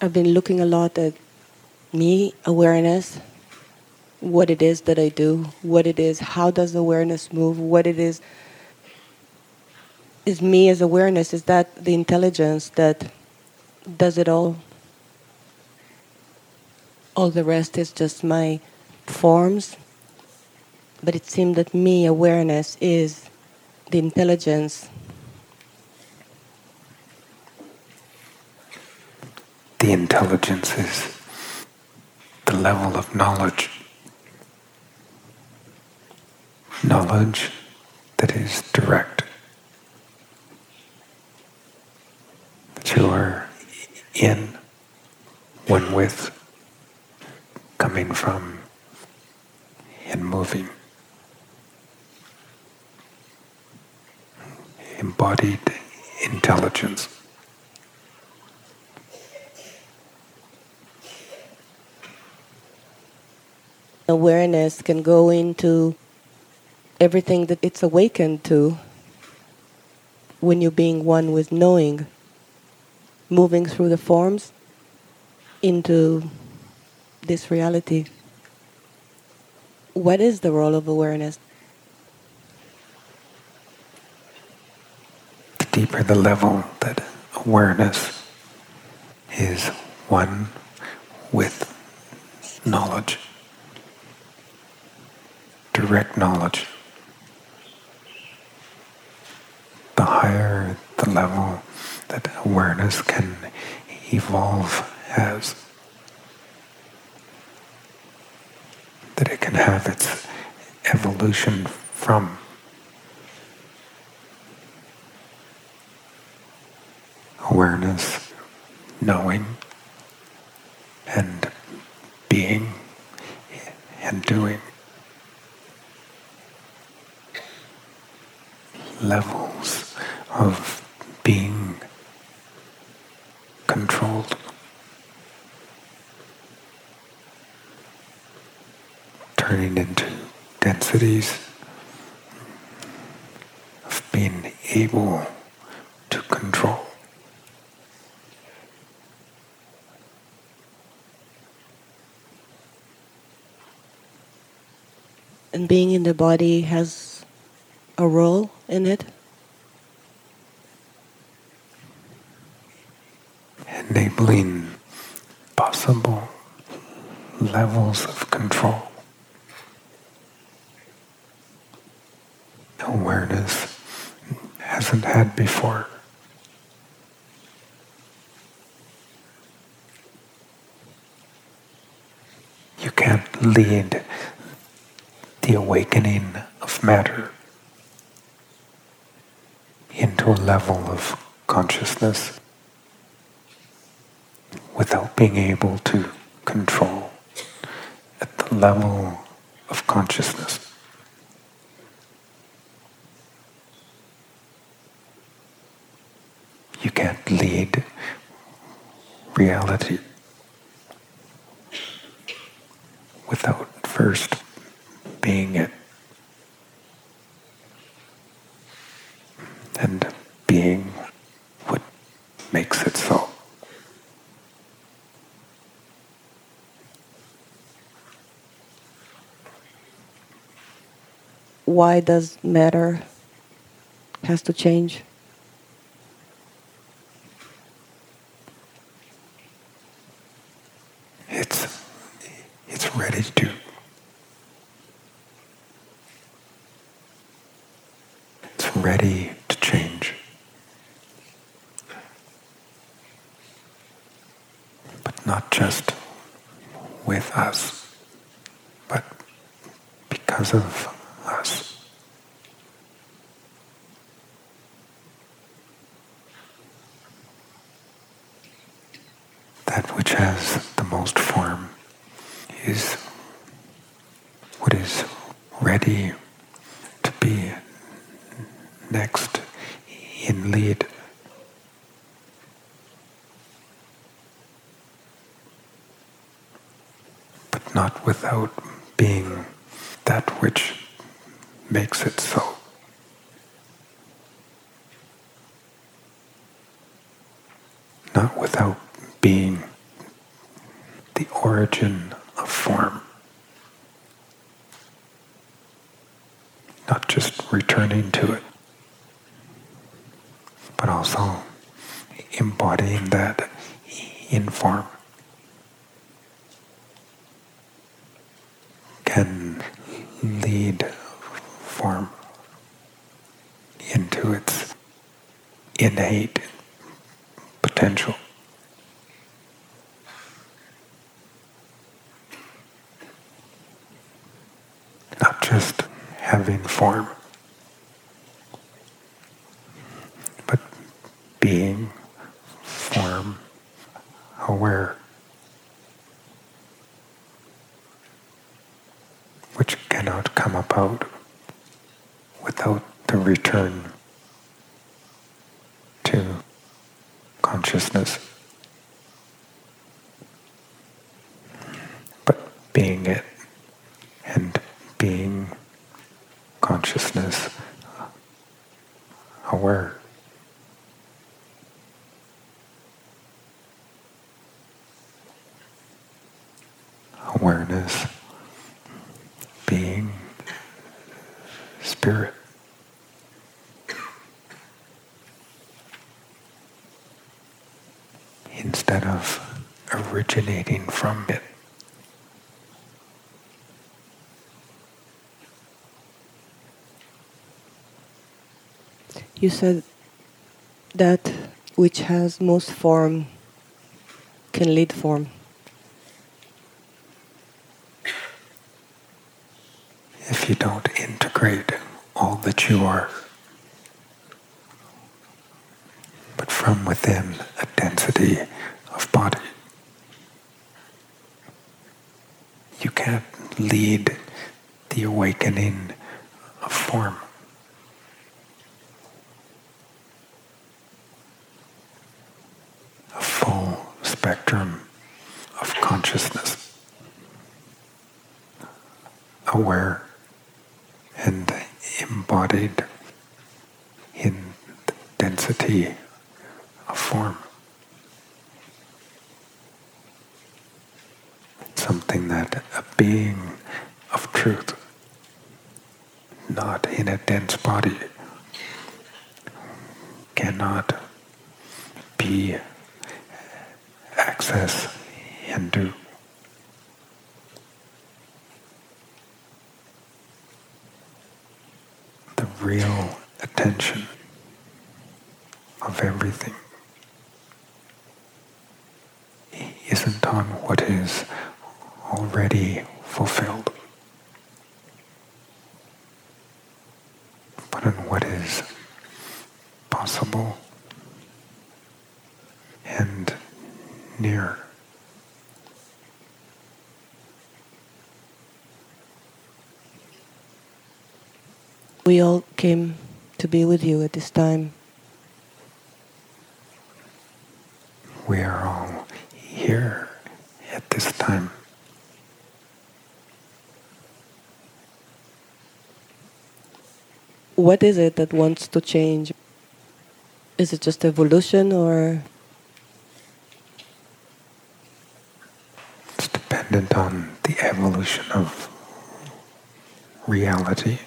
I've been looking a lot at me, awareness, what it is that I do, what it is, how does awareness move, what it is. Is me as awareness, is that the intelligence that does it all? All the rest is just my forms. But it seemed that me, awareness, is the intelligence. The intelligence is the level of knowledge. Knowledge that is direct. That you are in, one with, coming from, and moving. Embodied intelligence. Awareness can go into everything that it's awakened to when you're being one with knowing, moving through the forms into this reality. What is the role of awareness? The deeper the level that awareness is one with knowledge direct knowledge. The higher the level that awareness can evolve as, that it can have its evolution from. Awareness, knowing, and being and doing. levels of being controlled. Turning into densities of being able to control. And being in the body has a role in it? Enabling possible levels of control. Awareness hasn't had before. You can't lead the awakening of matter into a level of consciousness without being able to control at the level of consciousness. You can't lead reality without first being it. and being what makes it so. Why does matter has to change? It's it's ready to it's ready to change. But not just with us, but because of us. That which has the most form is what is ready to be next in lead. But not without being that which makes it so. Not without being the origin form. Not just returning to it, but also embodying that in form. Can lead form into its innate potential. Not just having form, but being form aware, which cannot come about without the return to consciousness. But being it and being consciousness aware. Awareness being spirit. Instead of originating from it. You said that which has most form can lead form. If you don't integrate all that you are, but from within a density of body, lead the awakening of form. A full spectrum of consciousness, aware and embodied in the density of form. Something that a being of truth, not in a dense body, cannot be, uh, access, and do. The real attention of everything isn't on what is already fulfilled, but on what is possible and near. We all came to be with you at this time. We are all here at this time. What is it that wants to change? Is it just evolution or It's dependent on the evolution of reality.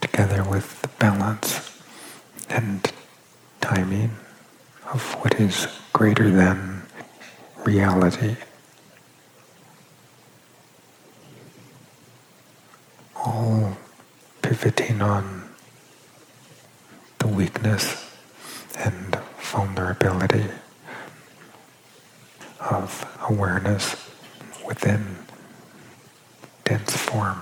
Together with the balance and timing of what is greater than reality. All pivoting on the weakness and vulnerability of awareness within dense form.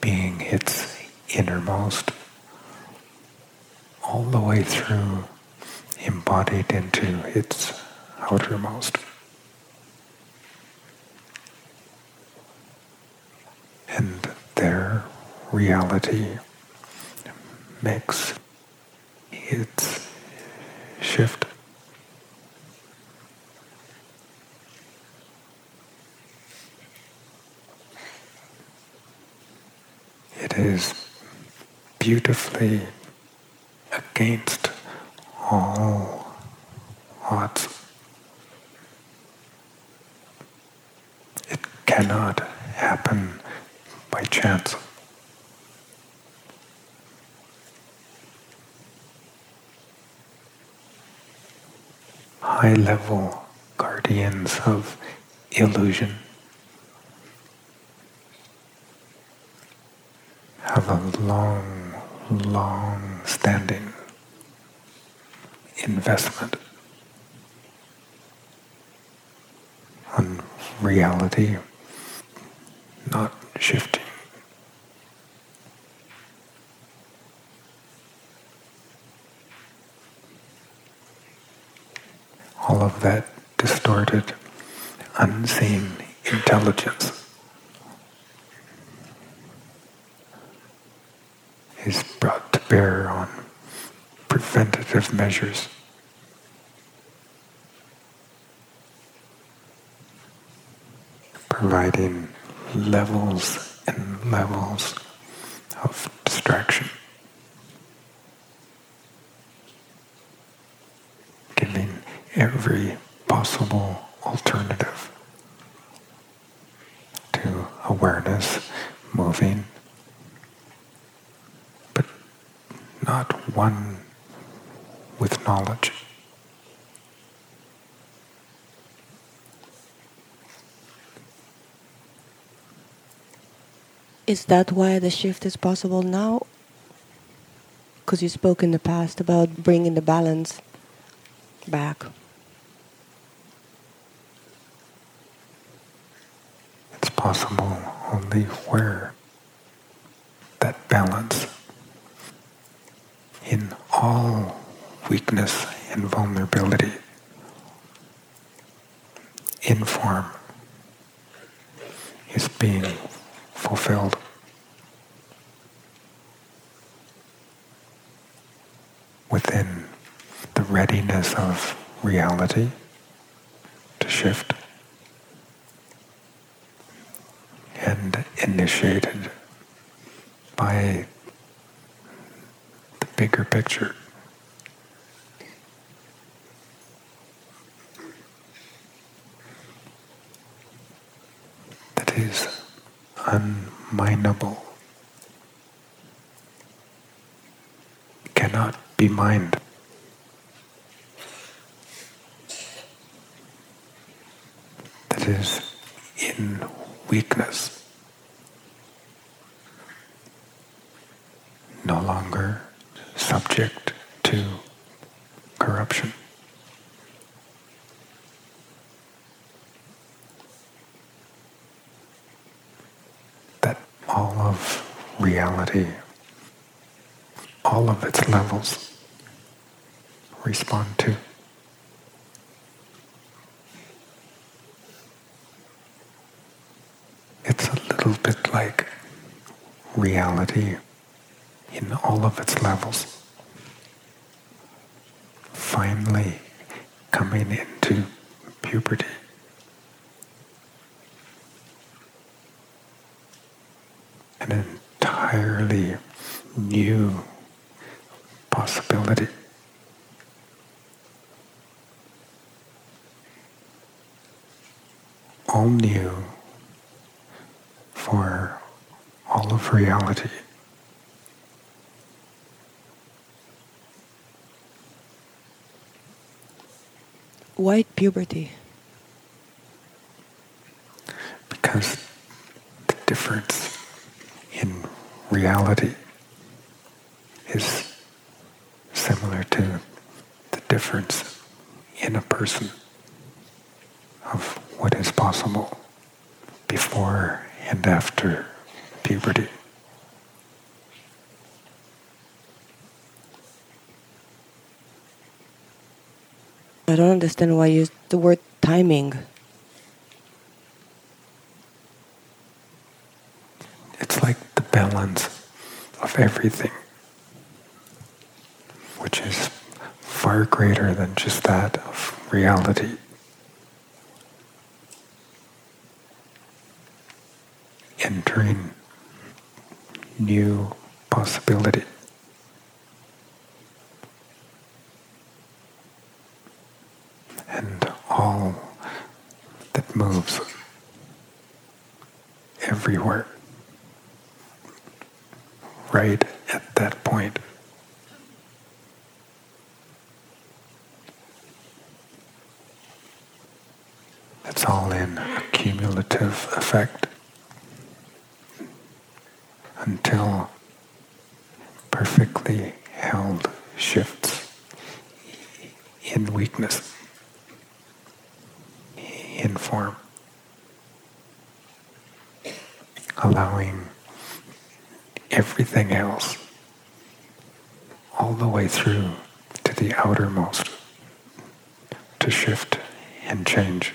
Being its innermost, all the way through, embodied into its outermost. And their reality makes its shift. It is beautifully against all odds. It cannot happen chance. High level guardians of illusion have a long, long standing investment on reality not shifting. Of that distorted, unseen intelligence is brought to bear on preventative measures. Providing levels and levels of distraction. Every possible alternative to awareness moving, but not one with knowledge. Is that why the shift is possible now? Because you spoke in the past about bringing the balance back. It's possible only where that balance in all weakness and vulnerability in form is being fulfilled. Within the readiness of reality to shift and initiated by the bigger picture. That is unminable, cannot be mined. That is in weakness, longer subject to corruption. That all of reality, all of its levels respond to. It's a little bit like reality all of its levels, finally coming into puberty. an entirely new possibility. All new for all of reality. White puberty? Because the difference in reality is similar to the difference in a person of what is possible before and after puberty. I don't understand why you use the word timing. It's like the balance of everything, which is far greater than just that of reality. Entering new possibility. And all that moves everywhere, right at that point. It's all in a cumulative effect until perfectly held shifts in weakness, in form, allowing everything else all the way through to the outermost to shift and change.